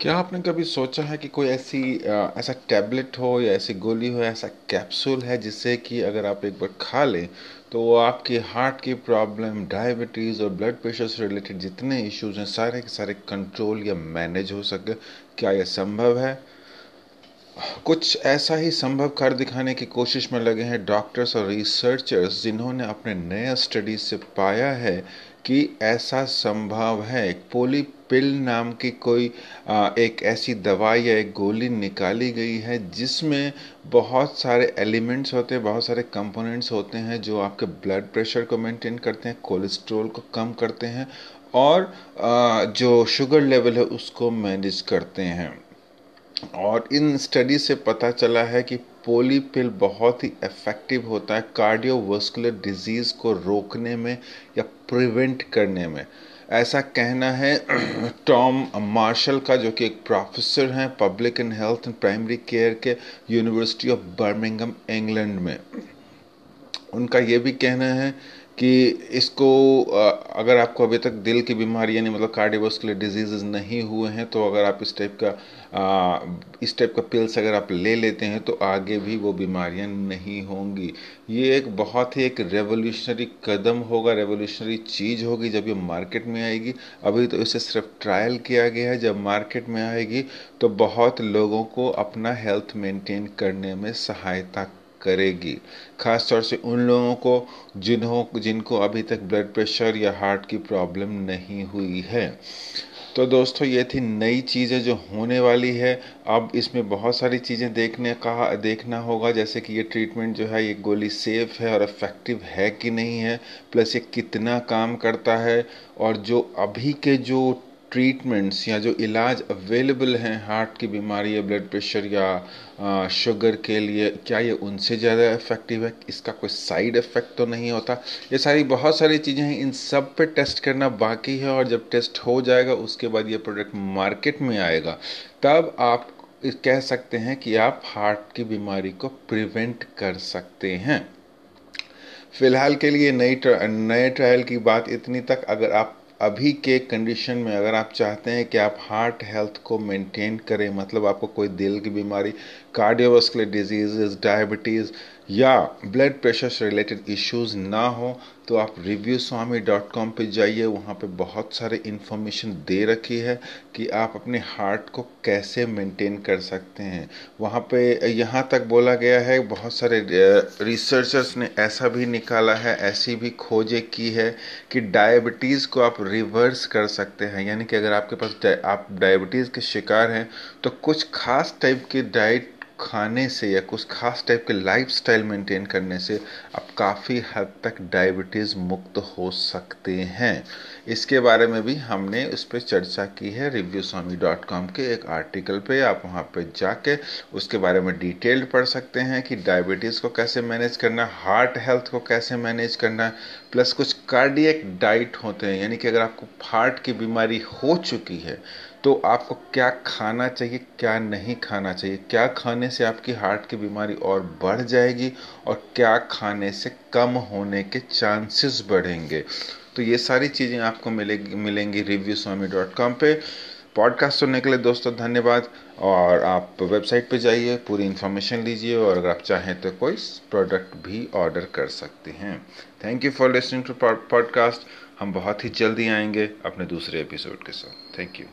क्या आपने कभी सोचा है कि कोई ऐसी ऐसा टैबलेट हो या ऐसी गोली हो, ऐसा कैप्सूल है जिससे कि अगर आप एक बार खा लें तो वो आपकी हार्ट की प्रॉब्लम, डायबिटीज़ और ब्लड प्रेशर से रिलेटेड जितने इश्यूज़ हैं, सारे के सारे कंट्रोल या मैनेज हो सके? क्या यह संभव है? कुछ ऐसा ही संभव कर दिखाने की कोशिश में लगे हैं डॉक्टर्स और रिसर्चर्स जिन्होंने अपने नए स्टडीज़ से पाया है कि ऐसा संभव है? एक पोली पिल नाम की कोई एक ऐसी दवाई या एक गोली निकाली गई है जिसमें बहुत सारे एलिमेंट्स होते हैं, बहुत सारे कंपोनेंट्स होते हैं जो आपके ब्लड प्रेशर को मेंटेन करते हैं, कोलेस्ट्रॉल को कम करते हैं और जो शुगर लेवल है उसको मैनेज करते हैं। और इन स्टडी से पता चला है कि पोली पिल बहुत ही इफ़ेक्टिव होता है कार्डियोवास्कुलर डिज़ीज़ को रोकने में या प्रिवेंट करने में। ऐसा कहना है टॉम मार्शल का, जो कि एक प्रोफेसर हैं public and health and primary care के यूनिवर्सिटी ऑफ़ बर्मिंगम इंग्लैंड में। उनका ये भी कहना है कि इसको अगर आपको अभी तक दिल की बीमारी यानी मतलब कार्डियोवास्कुलर डिज़ीज़ नहीं हुए हैं तो अगर आप इस टाइप का इस टाइप का पिल्स अगर आप ले लेते हैं तो आगे भी वो बीमारियाँ नहीं होंगी। ये एक बहुत ही एक रेवोल्यूशनरी कदम होगा रेवोल्यूशनरी चीज़ होगी जब ये मार्केट में आएगी। अभी तो इसे सिर्फ़ ट्रायल किया गया है, जब मार्केट में आएगी तो बहुत लोगों को अपना हेल्थ मेंटेन करने में सहायता करेगी। ख़ास तौर से उन लोगों को जिन्हों, जिनको अभी तक ब्लड प्रेशर या हार्ट की प्रॉब्लम नहीं हुई है। तो दोस्तों, ये थी नई चीज़ें जो होने वाली है। अब इसमें बहुत सारी चीज़ें देखने का देखना होगा। जैसे कि ये ट्रीटमेंट जो है, ये गोली सेफ़ है और इफ़ेक्टिव है कि नहीं है? प्लस ये कितना काम करता है? और जो अभी के जो ट्रीटमेंट्स या जो इलाज अवेलेबल हैं हार्ट की बीमारी या ब्लड प्रेशर या शुगर के लिए क्या ये उनसे ज़्यादा इफ़ेक्टिव है? इसका कोई साइड इफ़ेक्ट तो नहीं होता। ये सारी बहुत सारी चीज़ें हैं इन सब पे टेस्ट करना बाकी है और जब टेस्ट हो जाएगा उसके बाद ये प्रोडक्ट मार्केट में आएगा तब आप कह सकते हैं कि आप हार्ट की बीमारी को प्रिवेंट कर सकते हैं। फ़िलहाल के लिए नई ट्रा, नए ट्रायल की बात इतनी तक। अगर आप अभी के कंडीशन में अगर आप चाहते हैं कि आप हार्ट हेल्थ को मेंटेन करें मतलब आपको कोई दिल की बीमारी कार्डियोवास्कुलर डिज़ीज़ डायबिटीज़ या ब्लड प्रेशर से रिलेटेड इश्यूज़ ना हो तो आप रिव्यू स्वामी डॉट कॉम पर जाइए, वहाँ पे बहुत सारे इन्फॉर्मेशन दे रखी है कि आप अपने हार्ट को कैसे मेंटेन कर सकते हैं। वहाँ पे, यहाँ तक बोला गया है, बहुत सारे रिसर्चर्स ने ऐसा भी निकाला है, ऐसी भी खोजें की है कि डायबिटीज़ को आप रिवर्स कर सकते हैं। यानी कि अगर आपके पास आप डायबिटीज़ के शिकार हैं तो कुछ खास टाइप की डाइट खाने से या कुछ खास टाइप के लाइफस्टाइल मेंटेन करने से आप काफ़ी हद तक डायबिटीज़ मुक्त हो सकते हैं। इसके बारे में भी हमने उस पर चर्चा की है रिव्यू स्वामी डॉट कॉम के एक आर्टिकल पे। आप वहाँ पे जाके उसके बारे में डिटेल्ड पढ़ सकते हैं कि डायबिटीज़ को कैसे मैनेज करना हार्ट हेल्थ को कैसे मैनेज करना प्लस कुछ कार्डियक डाइट होते हैं। यानी कि अगर आपको हार्ट की बीमारी हो चुकी है तो आपको क्या खाना चाहिए, क्या नहीं खाना चाहिए? क्या खाने से आपकी हार्ट की बीमारी और बढ़ जाएगी और क्या खाने से कम होने के चांसेस बढ़ेंगे? तो ये सारी चीज़ें आपको मिलेगी, मिलेंगी रिव्यू स्वामी डॉट कॉम पर पॉडकास्ट सुनने के लिए दोस्तों धन्यवाद और आप वेबसाइट पे जाइए, पूरी इन्फॉर्मेशन लीजिए और अगर आप चाहें तो कोई प्रोडक्ट भी ऑर्डर कर सकते हैं। Thank you for listening to podcast हम बहुत ही जल्दी आएँगे अपने दूसरे एपिसोड के साथ। Thank you